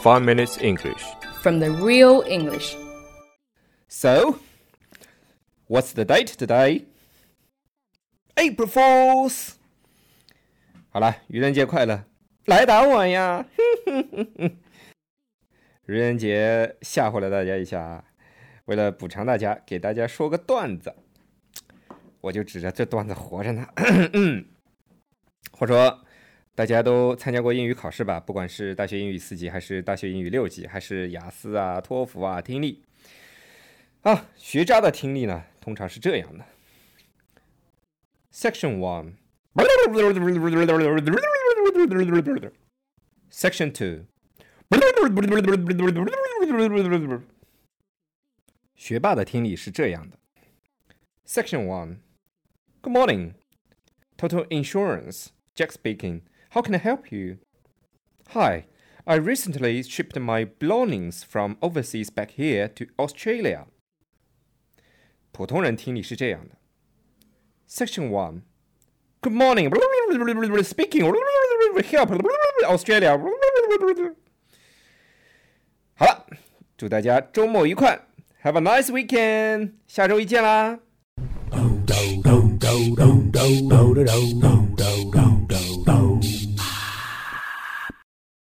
5 Minutes English. from the real English. So, what's the date today? April Fools！好了，愚人节快乐！来打我呀！愚人节吓唬了大家一下，为了补偿大家，给大家说个段子，我就指着这段子活着呢。话说， 大家都参加过英语考试吧？不管是大学英语四级，还是大学英语六级，还是雅思啊、托福啊、听力啊，学渣的听力呢，通常是这样的：Section one。Section two，学霸的听力是这样的。Section one，Good morning, Total Insurance, Jack speaking. How can I help you? Hi, I recently shipped my belongings from overseas back here to Australia. 普通人听力是这样的。Section one. Good morning. Speaking. Help. Australia. 好了，祝大家周末愉快。Have a nice weekend. 下周一见啦。 do